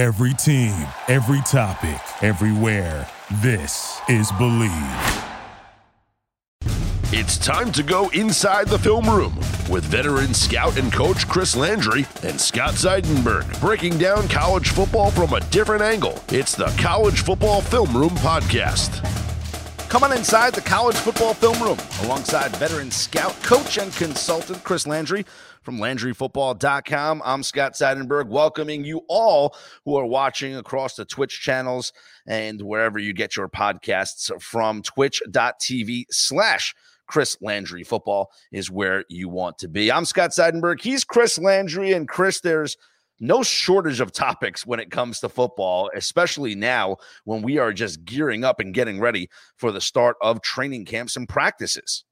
Every team, every topic, everywhere. This is Bleav. It's time to go inside the film room with veteran scout and coach Chris Landry and Scott Seidenberg breaking down college football from a different angle. It's the College Football Film Room Podcast. Coming inside the college football film room alongside veteran scout, coach, and consultant Chris Landry from LandryFootball.com. I'm Scott Seidenberg, welcoming you all who are watching across the Twitch channels and wherever you get your podcasts from twitch.tv slash Chris Landry football is where you want to be. I'm Scott Seidenberg. He's Chris Landry. And Chris, there's no shortage of topics when it comes to football, especially now when we are just gearing up and getting ready for the start of training camps and practices.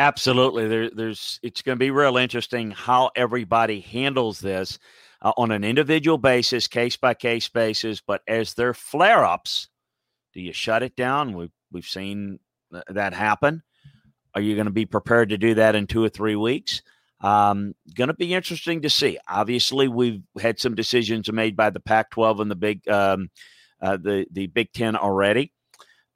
Absolutely. There, there's it's going to be real interesting how everybody handles this uh, on an individual basis, case by case basis. But as there flare ups, do you shut it down? We've we've seen that happen. Are you going to be prepared to do that in two or three weeks? Um, going to be interesting to see. Obviously, we've had some decisions made by the Pac-12 and the Big um, uh, the the Big Ten already.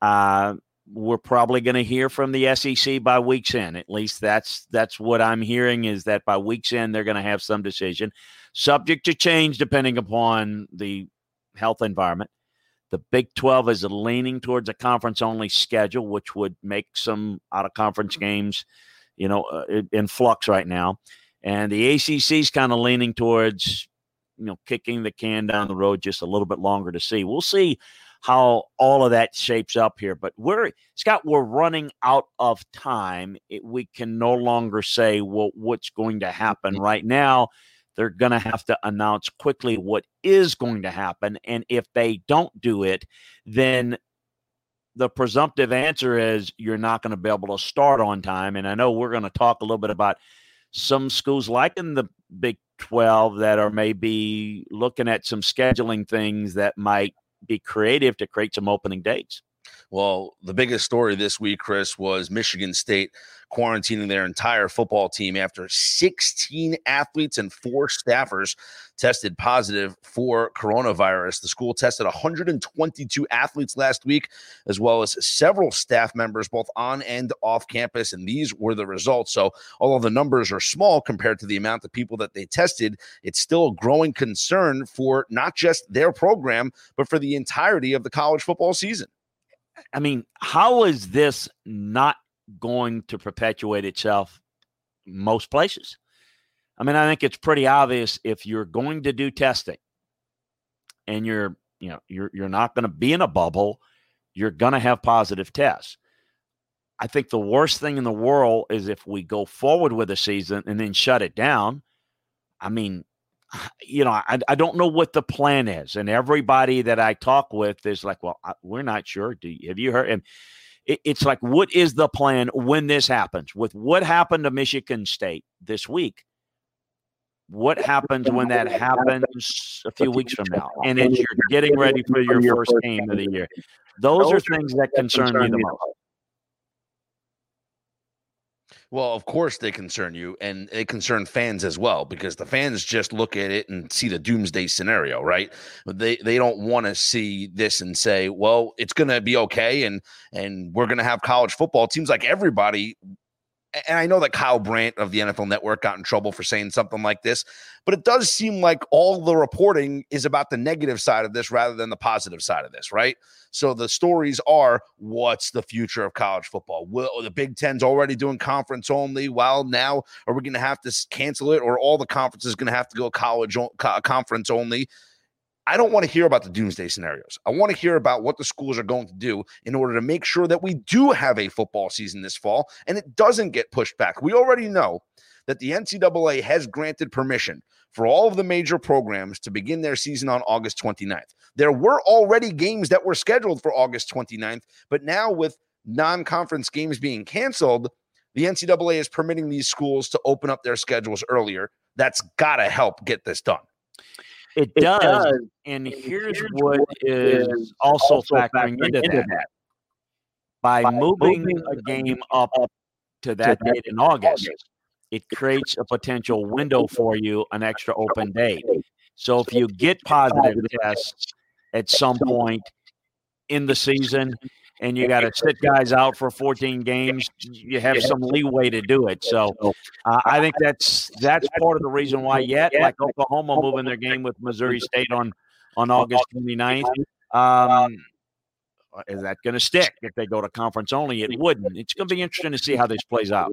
Uh, we're probably going to hear from the SEC by week's end. At least that's that's what I'm hearing is that by week's end they're going to have some decision, subject to change depending upon the health environment. The Big 12 is leaning towards a conference only schedule, which would make some out of conference games you know, uh, in flux right now. And the ACC is kind of leaning towards, you know, kicking the can down the road just a little bit longer to see. We'll see how all of that shapes up here. But we're Scott, we're running out of time. It, we can no longer say well what's going to happen mm-hmm. right now. They're going to have to announce quickly what is going to happen, and if they don't do it, then the presumptive answer is you're not going to be able to start on time. And I know we're going to talk a little bit about some schools like in the Big 12 that are maybe looking at some scheduling things that might be creative to create some opening dates. Well, the biggest story this week, Chris, was Michigan State quarantining their entire football team after 16 athletes and four staffers tested positive for coronavirus. The school tested 122 athletes last week, as well as several staff members, both on and off campus. And these were the results. So, although the numbers are small compared to the amount of people that they tested, it's still a growing concern for not just their program, but for the entirety of the college football season. I mean, how is this not going to perpetuate itself most places? I mean, I think it's pretty obvious if you're going to do testing and you're, you know, you're you're not going to be in a bubble, you're going to have positive tests. I think the worst thing in the world is if we go forward with a season and then shut it down. I mean, you know, I, I don't know what the plan is. And everybody that I talk with is like, well, I, we're not sure. Do you, have you heard? And it, it's like, what is the plan when this happens? With what happened to Michigan State this week? What happens when that happens a few weeks from now? And as you're getting ready for your first game of the year, those are things that concern me the most. Well, of course they concern you, and they concern fans as well because the fans just look at it and see the doomsday scenario, right? They they don't want to see this and say, "Well, it's going to be okay," and and we're going to have college football. It seems like everybody and I know that Kyle Brandt of the NFL Network got in trouble for saying something like this, but it does seem like all the reporting is about the negative side of this rather than the positive side of this, right? So the stories are what's the future of college football? Will the Big Ten's already doing conference only? Well, now are we going to have to cancel it, or all the conferences going to have to go college conference only? I don't want to hear about the doomsday scenarios. I want to hear about what the schools are going to do in order to make sure that we do have a football season this fall and it doesn't get pushed back. We already know that the NCAA has granted permission for all of the major programs to begin their season on August 29th. There were already games that were scheduled for August 29th, but now with non conference games being canceled, the NCAA is permitting these schools to open up their schedules earlier. That's got to help get this done. It, it does. does. And, here's, here's what is also factoring, into, into that. that. By, By moving, moving a game up to that to date in August, August, it creates a potential window for you, an extra open date. So if you get positive tests at some point in the season and you got to sit guys out for 14 games, you have some leeway to do it. So uh, I think that's that's part of the reason why yet, like Oklahoma moving their game with Missouri State on on August 29th. Um, is that going to stick if they go to conference only? It wouldn't. It's going to be interesting to see how this plays out.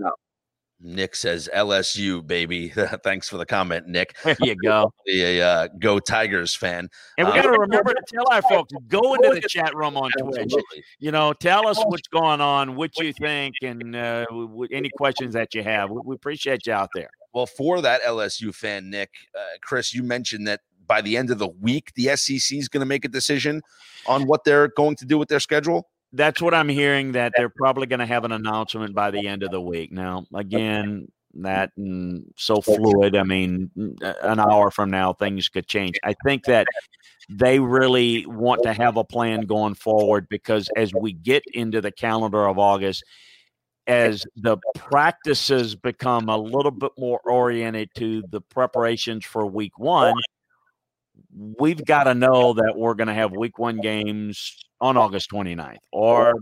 Nick says LSU, baby. Thanks for the comment, Nick. There you go. A uh, Go Tigers fan. And we got to um, remember to tell our folks go into the chat room on Twitch. You know, tell us what's going on, what you think, and uh, any questions that you have. We, appreciate you out there. Well, for that LSU fan, Nick, uh, Chris, you mentioned that by the end of the week, the SEC is going to make a decision on what they're going to do with their schedule that's what I'm hearing. That they're probably going to have an announcement by the end of the week. Now, again, mm. that and so fluid. I mean, uh, an hour from now, things could change. I think that they really want to have a plan going forward because as we get into the calendar of August, as the practices become a little bit more oriented to the preparations for week one, we've got to know that we're going to have week one games on August 29th or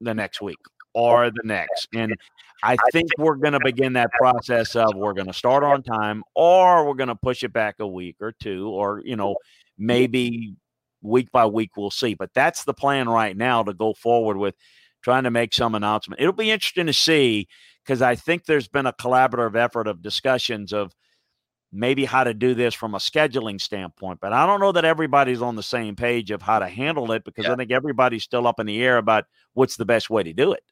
the next week or the next. And I think we're going to begin that process of we're going to start on time or we're going to push it back a week or two or, you know, maybe week by week we'll see. But that's the plan right now to go forward with trying to make some announcement. It'll be interesting to see because I think there's been a collaborative effort of discussions of maybe how to do this from a scheduling standpoint. But I don't know that everybody's on the same page of how to handle it because yeah. I think everybody's still up in the air about what's the best way to do it.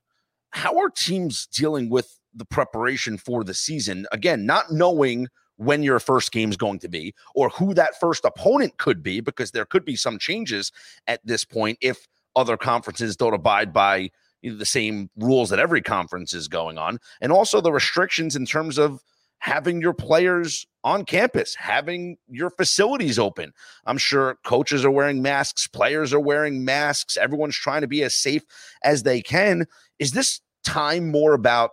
How are teams dealing with the preparation for the season? Again, not knowing when your first game is going to be or who that first opponent could be, because there could be some changes at this point if other conferences don't abide by the same rules that every conference is going on. And also the restrictions in terms of having your players on campus, having your facilities open. I'm sure coaches are wearing masks, players are wearing masks, everyone's trying to be as safe as they can. Is this time more about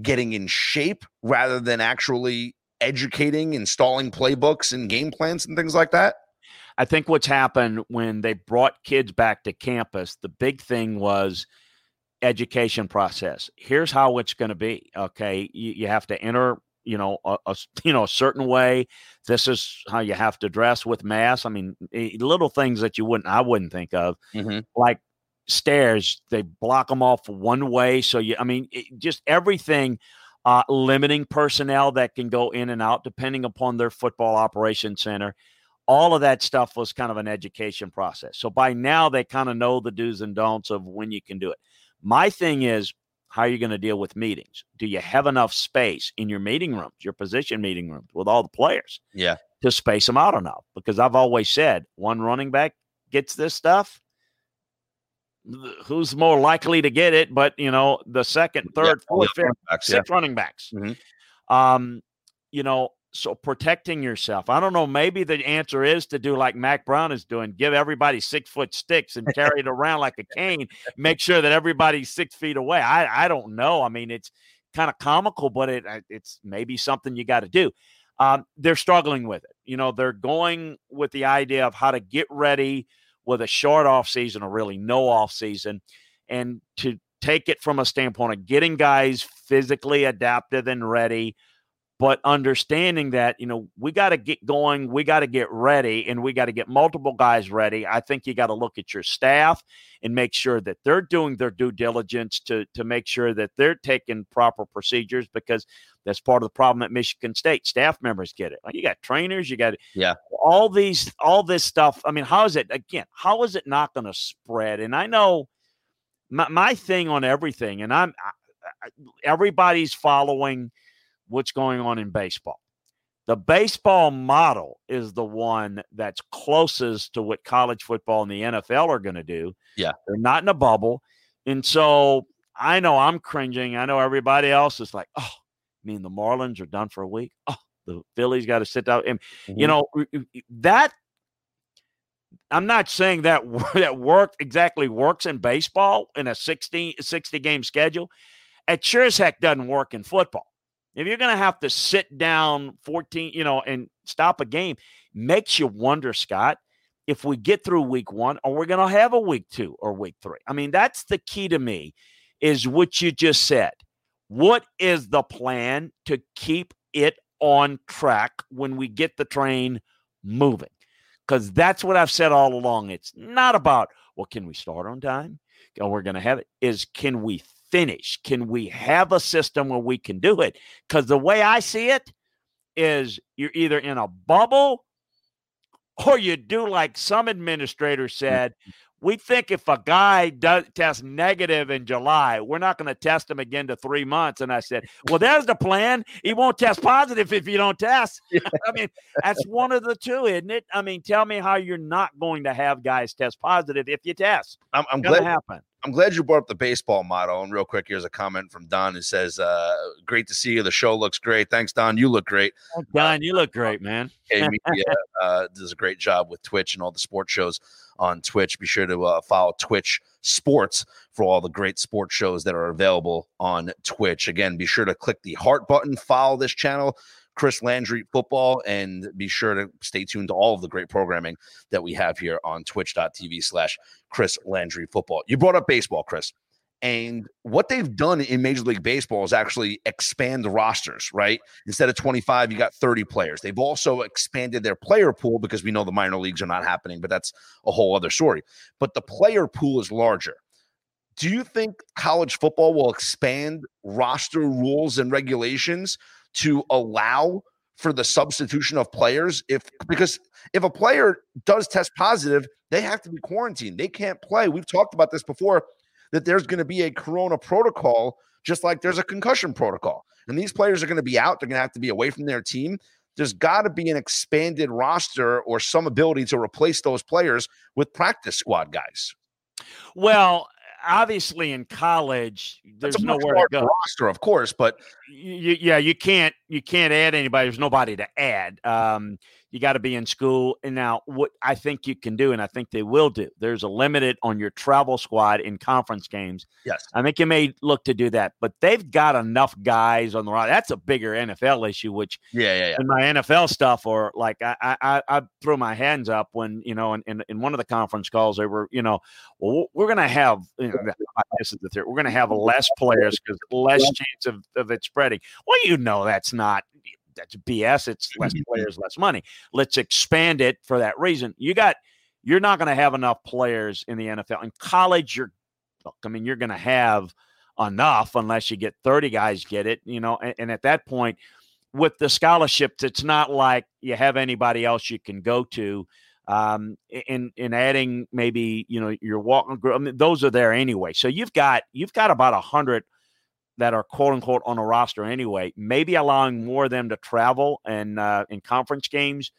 getting in shape rather than actually educating, installing playbooks and game plans and things like that? I think what's happened when they brought kids back to campus, the big thing was education process. Here's how it's going to be. Okay. You, you have to enter you know a, a, you know a certain way. This is how you have to dress with masks. I mean little things that you wouldn't i wouldn't think of. Mm-hmm. like stairs they block them off one way so you i mean it, just everything uh, limiting personnel that can go in and out depending upon their football operation center. All of that stuff was kind of an education process. So by now they kind of know the do's and don'ts of when you can do it. My thing is how are you going to deal with meetings? Do you have enough space in your meeting rooms, your position meeting rooms with all the players? Yeah. To space them out enough. Because I've always said one running back gets this stuff. Who's more likely to get it? But you know, the second, third, yeah, fourth, fifth, backs, six yeah. running backs. Mm-hmm. Um, you know, so protecting yourself. I don't know. Maybe the answer is to do like Mack Brown is doing: give everybody six foot sticks and carry it around like a cane. Make sure that everybody's six feet away. I I don't know. I mean, it's kind of comical, but it it's maybe something you got to do. Um, they're struggling with it. You know, they're going with the idea of how to get ready with a short off season or really no off season, and to take it from a standpoint of getting guys physically adapted and ready but understanding that you know we got to get going we got to get ready and we got to get multiple guys ready i think you got to look at your staff and make sure that they're doing their due diligence to to make sure that they're taking proper procedures because that's part of the problem at michigan state. Staff members get it. You got trainers you got yeah. all these all this stuff. I mean how is it again how is it not going to spread? And i know my, my thing on everything and i'm I, everybody's following what's going on in baseball. The baseball model is the one that's closest to what college football and the NFL are going to do. Yeah. They're not in a bubble. And so I know I'm cringing. I know everybody else is like, oh, I mean, the Marlins are done for a week. Oh, the Phillies got to sit down. And, mm-hmm. you know, that I'm not saying that that work exactly works in baseball in a 60, 60 game schedule. It sure as heck doesn't work in football. If you're going to have to sit down 14, you know, and stop a game, makes you wonder, Scott, if we get through week one, or we're going to have a week two or week three. I mean, that's the key to me, is what you just said. What is the plan to keep it on track when we get the train moving? Because that's what I've said all along. It's not about, well, can we start on time? Oh, we're going to have it. Is can we finish? Can we have a system where we can do it? Because the way I see it is you're either in a bubble or you do like some administrator mm. said we think if a guy does test negative in July, we're not going to test him again to three months. And I said, well, there's the plan. He won't test positive if you don't test. I mean, that's one of the two, isn't it? I mean, tell me how you're not going to have guys test positive if you test. I'm, I'm glad happen. I'm glad you brought up the baseball model. And real quick, here's a comment from Don who says, uh, "Great to see you. The show looks great. Thanks, Don. You look great. Oh, Don, you look great, man. Media uh, does a great job with Twitch and all the sports shows on Twitch. Be sure to uh, follow Twitch Sports for all the great sports shows that are available on Twitch. Again, be sure to click the heart button, follow this channel. Chris Landry football, and be sure to stay tuned to all of the great programming that we have here on twitch.tv slash Chris Landry football. You brought up baseball, Chris. And what they've done in Major League Baseball is actually expand the rosters, right? Instead of 25, you got 30 players. They've also expanded their player pool because we know the minor leagues are not happening, but that's a whole other story. But the player pool is larger. Do you think college football will expand roster rules and regulations to allow for the substitution of players if because if a player does test positive they have to be quarantined. They can't play. We've talked about this before that there's going to be a corona protocol just like there's a concussion protocol. And these players are going to be out. They're going to have to be away from their team. There's got to be an expanded roster or some ability to replace those players with practice squad guys. Well obviously in college there's nowhere to go. roster of course but you, yeah you can't you can't add anybody there's nobody to add um, you got to be in school. And now, what I think you can do, and I think they will do, there's a limit on your travel squad in conference games. Yes. I think you may look to do that, but they've got enough guys on the roster. That's a bigger NFL issue, which, yeah, yeah, yeah. in my NFL stuff, or like I, I, I threw my hands up when, you know, in, in, in one of the conference calls, they were, you know, well, we're going to have, you know, this is the theory, we're going to have less players because less chance of, of it spreading. Well, you know, that's not that's BS. It's less mm-hmm. players, less money. Let's expand it for that reason. You got you're not going to have enough players in the NFL. In college, you're look, I mean, you're going to have enough unless you get 30 guys get it, you know, and, and at that point with the scholarships, it's not like you have anybody else you can go to. Um, in in adding maybe you know your walking I mean, those are there anyway. So you've got you've got about a hundred that are quote unquote on a roster anyway. Maybe allowing more of them to travel and uh, in conference games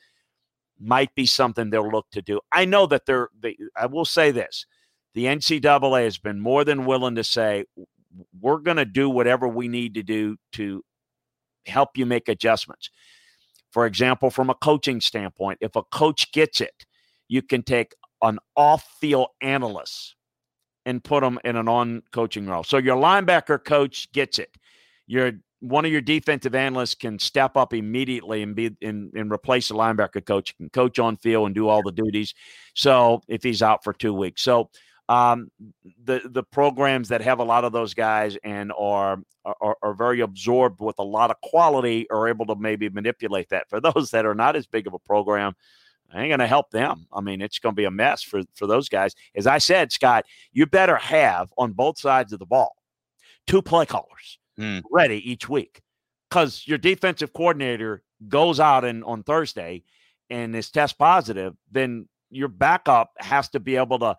might be something they'll look to do. I know that they're. They, I will say this: the NCAA has been more than willing to say we're going to do whatever we need to do to help you make adjustments. For example, from a coaching standpoint, if a coach gets it, you can take an off-field analyst and put them in an on coaching role. So your linebacker coach gets it. Your one of your defensive analysts can step up immediately and be and, and replace the linebacker coach, can coach on field and do all the duties. So if he's out for two weeks. So um, the the programs that have a lot of those guys and are, are are very absorbed with a lot of quality are able to maybe manipulate that. For those that are not as big of a program, ain't going to help them. I mean, it's going to be a mess for, for those guys. As I said, Scott, you better have on both sides of the ball two play callers mm. ready each week because your defensive coordinator goes out and on Thursday and is test positive, then your backup has to be able to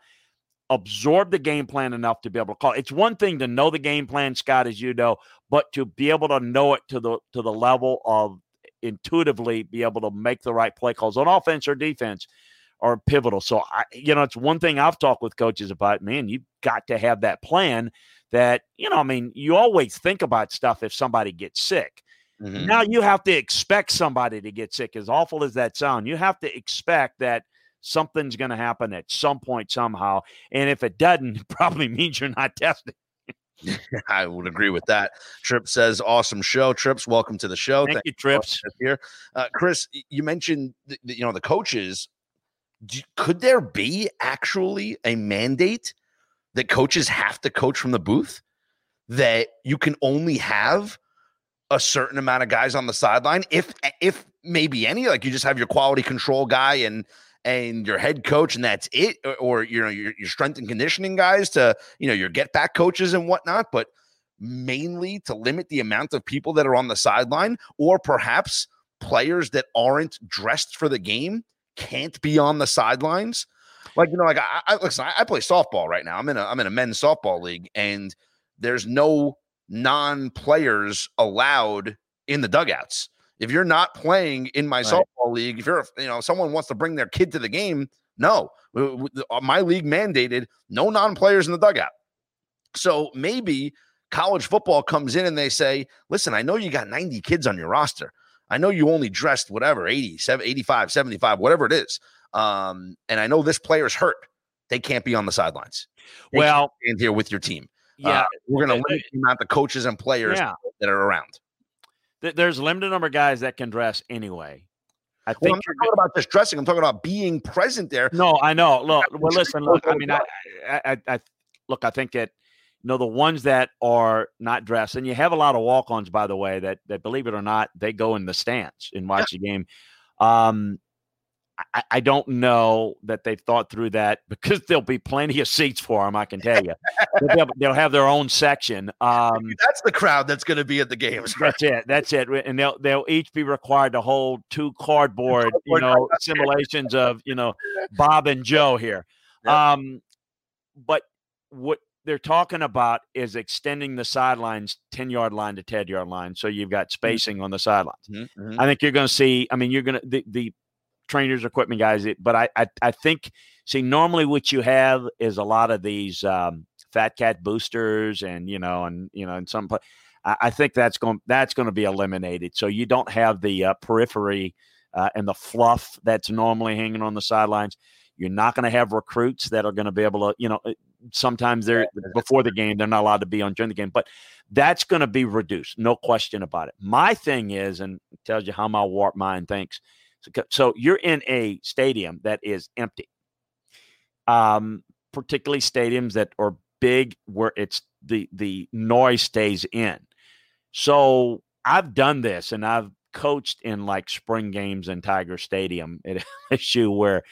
absorb the game plan enough to be able to call. It's one thing to know the game plan, Scott, as you know, but to be able to know it to the to the level of intuitively be able to make the right play calls on offense or defense are pivotal. So I, you know, it's one thing I've talked with coaches about. Man, you've got to have that plan. That you know, I mean, you always think about stuff if somebody gets sick. Mm-hmm. Now you have to expect somebody to get sick. As awful as that sound, you have to expect that something's going to happen at some point somehow. And if it doesn't, it probably means you're not testing. I would agree with that. Trip says, "Awesome show, Trips. Welcome to the show. Thank, Thank you, Trips. Here, uh, Chris. You mentioned the, the, you know the coaches. Do, could there be actually a mandate that coaches have to coach from the booth? That you can only have a certain amount of guys on the sideline, if if maybe any. Like you just have your quality control guy and and your head coach, and that's it, or, you know your, your strength and conditioning guys to you know your get back coaches and whatnot, but mainly to limit the amount of people that are on the sideline, or perhaps players that aren't dressed for the game can't be on the sidelines. Like you know, like I, I listen, I, I play softball right now. I'm in a I'm in a men's softball league, and there's no non-players allowed in the dugouts if you're not playing in my right. softball league, if you're, you know, someone wants to bring their kid to the game, no, uh, my league mandated no non players in the dugout. So maybe college football comes in and they say, listen, I know you got 90 kids on your roster. I know you only dressed whatever, 80, 85, 75, whatever it is. Um, and I know this player's hurt. They can't be on the sidelines. They well, in here with your team. Yeah. Uh, we're going to limit the amount of coaches and players yeah. that are around there's a limited number of guys that can dress anyway. I think well, I'm not talking about just dressing. I'm talking about being present there. No, I know. Look, well, listen. Look, I mean, I, I, I, look. I think that you know the ones that are not dressed, and you have a lot of walk-ons, by the way, that that believe it or not, they go in the stands and watch yeah. the game. Um, I, I, don't know that they've thought through that because there'll be plenty of seats for them. I can tell you, they'll, they'll, have their own section. Um, that's the crowd that's going to be at the games. Right? That's it. That's it. And they'll they'll each be required to hold two cardboard, you know, simulations of you know Bob and Joe here. Um, but what they're talking about is extending the sidelines 10 yard line to 10 yard line so you've got mm-hmm. spacing mm-hmm. on the sidelines mm-hmm. i think you're going to see i mean you're going to the, the trainers, equipment guys. But I, I, I think, see, normally what you have is a lot of these um, fat cat boosters, and you know, and you know, in some. I, I think that's going that's going to be eliminated. So you don't have the uh, periphery uh, and the fluff that's normally hanging on the sidelines. You're not going to have recruits that are going to be able to, you know, sometimes they're before the game, they're not allowed to be on during the game, but that's going to be reduced. No question about it. My thing is, and tells you how my warped mind thinks, so you're in a stadium that is empty. Um, particularly stadiums that are big where it's the the noise stays in. So I've done this and I've coached in like spring games in Tiger Stadium at LSU where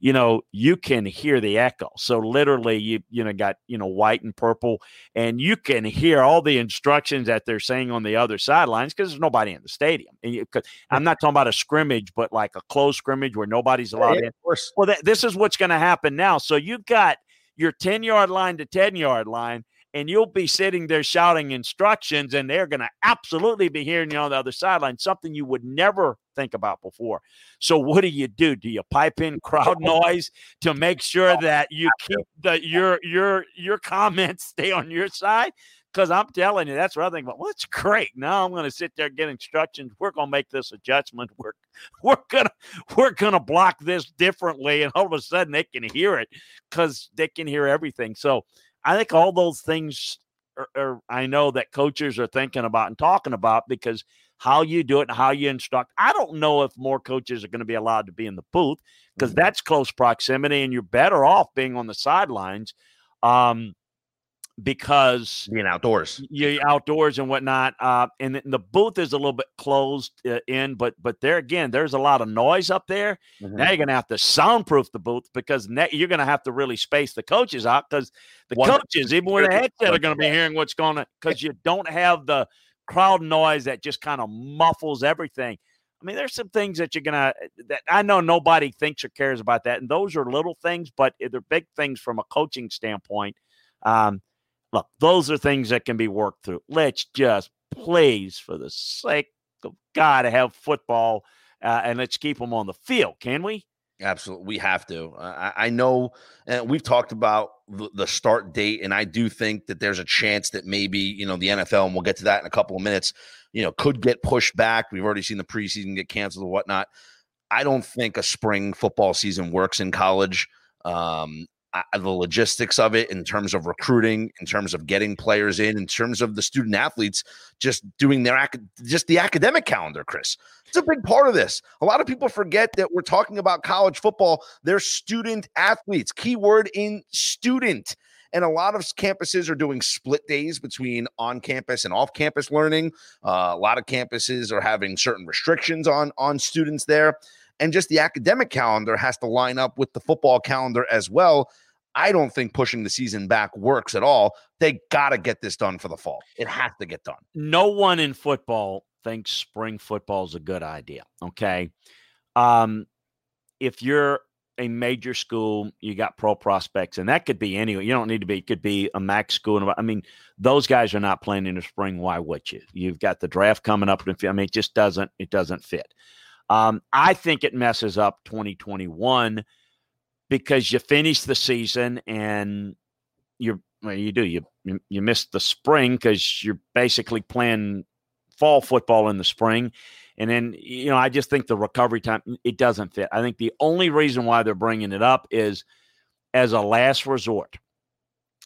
you know, you can hear the echo. So literally, you you know got you know white and purple, and you can hear all the instructions that they're saying on the other sidelines because there's nobody in the stadium. You, I'm not talking about a scrimmage, but like a closed scrimmage where nobody's oh, allowed yeah, in. Well, that, this is what's going to happen now. So you've got your 10 yard line to 10 yard line and you'll be sitting there shouting instructions, and they're going to absolutely be hearing you on the other sideline, something you would never think about before. So, what do you do? Do you pipe in crowd noise to make sure oh, that you keep the your your your comments stay on your side? Because I'm telling you, that's what I think about. Well, it's great. Now I'm going to sit there get instructions. We're going to make this adjustment. We're we're gonna we're gonna block this differently, and all of a sudden they can hear it because they can hear everything. So I think all those things are, are, I know that coaches are thinking about and talking about because how you do it and how you instruct. I don't know if more coaches are going to be allowed to be in the booth because mm-hmm. that's close proximity and you're better off being on the sidelines. Um, because being outdoors, you outdoors and whatnot. Uh, and the booth is a little bit closed uh, in, but but there again, there's a lot of noise up there. Mm-hmm. Now you're gonna have to soundproof the booth because you're gonna have to really space the coaches out because the One, coaches, even with a headset, are gonna be hearing what's going on because you don't have the crowd noise that just kind of muffles everything. I mean, there's some things that you're gonna that I know nobody thinks or cares about that, and those are little things, but they're big things from a coaching standpoint. Um, Look, those are things that can be worked through. Let's just please, for the sake of God, have football uh, and let's keep them on the field, can we? Absolutely, we have to. I, I know, and we've talked about the, the, start date, and I do think that there's a chance that maybe you know the NFL, and we'll get to that in a couple of minutes. You know, could get pushed back. We've already seen the preseason get canceled or whatnot. I don't think a spring football season works in college. Um, uh, the logistics of it in terms of recruiting, in terms of getting players in, in terms of the student athletes just doing their just the academic calendar, Chris. It's a big part of this. A lot of people forget that we're talking about college football. They're student athletes. Keyword in student. And a lot of campuses are doing split days between on campus and off campus learning. Uh, a lot of campuses are having certain restrictions on, on students there and just the academic calendar has to line up with the football calendar as well. I don't think pushing the season back works at all. They got to get this done for the fall. It has to get done. No one in football thinks spring football is a good idea. Okay. Um, if you're a major school, you got pro prospects, and that could be anyway. You don't need to be, it could be a MAC school. I mean, those guys are not playing in the spring. Why would you? You've got the draft coming up. I mean, it just doesn't, it doesn't fit. Um, I think it messes up 2021 because you finish the season and you're well, you do you you, miss the spring because you're basically playing fall football in the spring, and then you know I just think the recovery time it doesn't fit. I think the only reason why they're bringing it up is as a last resort.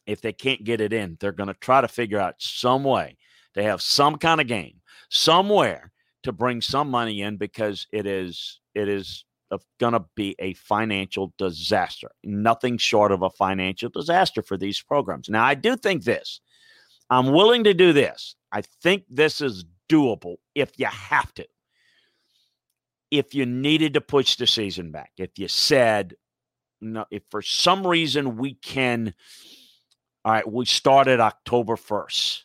If they can't get it in, they're going to try to figure out some way to have some kind of game somewhere to bring some money in because it is it is going to be a financial disaster. Nothing short of a financial disaster for these programs. Now, I do think this. I'm willing to do this. I think this is doable if you have to. If you needed to push the season back, if you said, no, if for some reason we can, all right, we started October 1st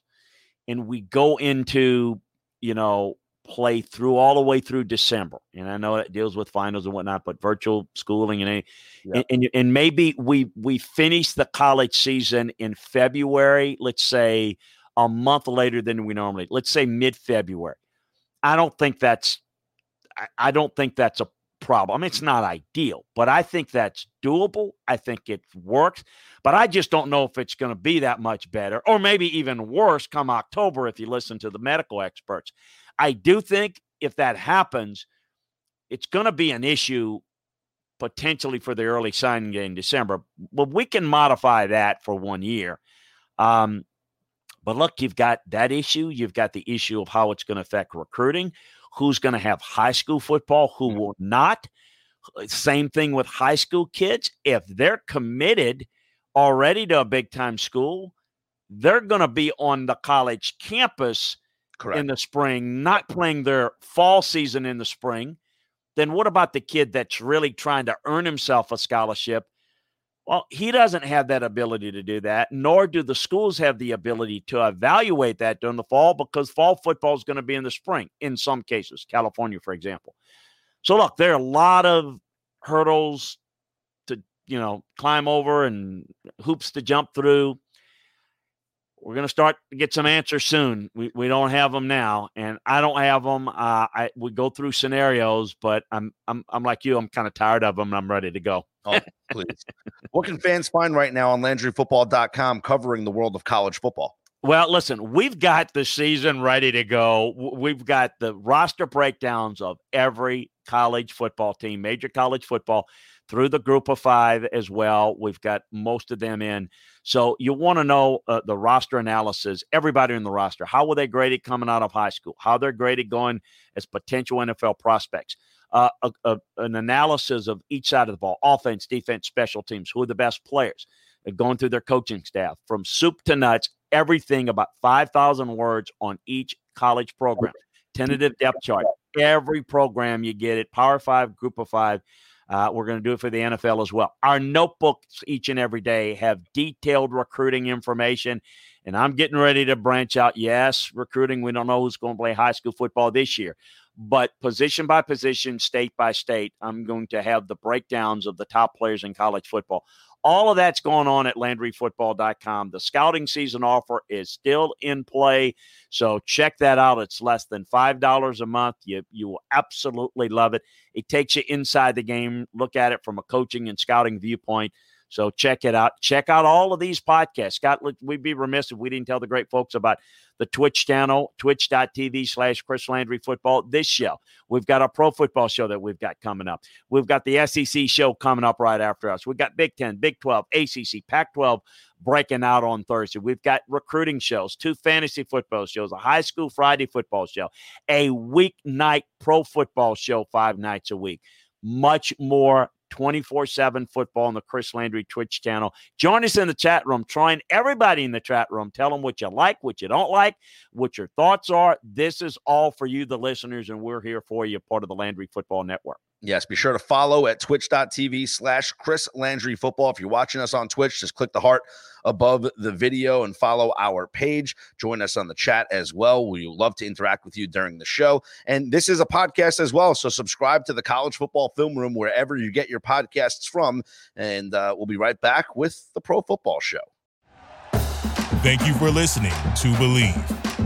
and we go into, you know, play through all the way through December. And I know it deals with finals and whatnot, but virtual schooling and yep. and, and, and maybe we we finish the college season in February, let's say a month later than we normally. Let's say mid February. I don't think that's I, I don't think that's a problem. I mean, it's not ideal, but I think that's doable. I think it works, but I just don't know if it's going to be that much better or maybe even worse come October if you listen to the medical experts. I do think if that happens, it's going to be an issue potentially for the early signing day in December. But we can modify that for one year. Um, but look, you've got that issue. You've got the issue of how it's going to affect recruiting. Who's going to have high school football? Who will not? Same thing with high school kids. If they're committed already to a big time school, they're going to be on the college campus Correct. in the spring, not playing their fall season in the spring, then what about the kid that's really trying to earn himself a scholarship? Well, he doesn't have that ability to do that, nor do the schools have the ability to evaluate that during the fall because fall football is going to be in the spring in some cases, California, for example. So, look, there are a lot of hurdles to, you know, climb over and hoops to jump through we're going to start to get some answers soon. We, we don't have them now, and I don't have them. Uh, I we go through scenarios, but I'm I'm I'm like you. I'm kind of tired of them, and I'm ready to go. oh, please. what can fans find right now on LandryFootball.com covering the world of college football? Well, listen, we've got the season ready to go. We've got the roster breakdowns of every college football team, major college football through the group of five as well. We've got most of them in. So you want to know uh, the roster analysis, everybody in the roster. How were they graded coming out of high school? How they're graded going as potential NFL prospects? Uh, a, a, an analysis of each side of the ball offense, defense, special teams. Who are the best players? Going through their coaching staff from soup to nuts, everything about 5,000 words on each college program. Tentative depth chart. Every program you get it, Power Five, Group of Five. Uh, we're going to do it for the NFL as well. Our notebooks each and every day have detailed recruiting information. And I'm getting ready to branch out. Yes, recruiting. We don't know who's going to play high school football this year, but position by position, state by state, I'm going to have the breakdowns of the top players in college football. All of that's going on at LandryFootball.com. The scouting season offer is still in play. So check that out. It's less than $5 a month. You, you will absolutely love it. It takes you inside the game, look at it from a coaching and scouting viewpoint. So check it out. Check out all of these podcasts. Scott, we'd be remiss if we didn't tell the great folks about the Twitch channel, twitch.tv slash Chris Landry Football. This show, we've got a pro football show that we've got coming up. We've got the SEC show coming up right after us. We've got Big 10, Big 12, ACC, Pac 12 breaking out on Thursday. We've got recruiting shows, two fantasy football shows, a high school Friday football show, a weeknight pro football show five nights a week. Much more 24 7 football on the Chris Landry Twitch channel. Join us in the chat room. Join everybody in the chat room. Tell them what you like, what you don't like, what your thoughts are. This is all for you, the listeners, and we're here for you, part of the Landry Football Network. Yes, be sure to follow at twitch.tv slash Chris Landry Football. If you're watching us on Twitch, just click the heart above the video and follow our page. Join us on the chat as well. We love to interact with you during the show. And this is a podcast as well. So subscribe to the College Football Film Room wherever you get your podcasts from. And uh, we'll be right back with the Pro Football Show. Thank you for listening to Bleav.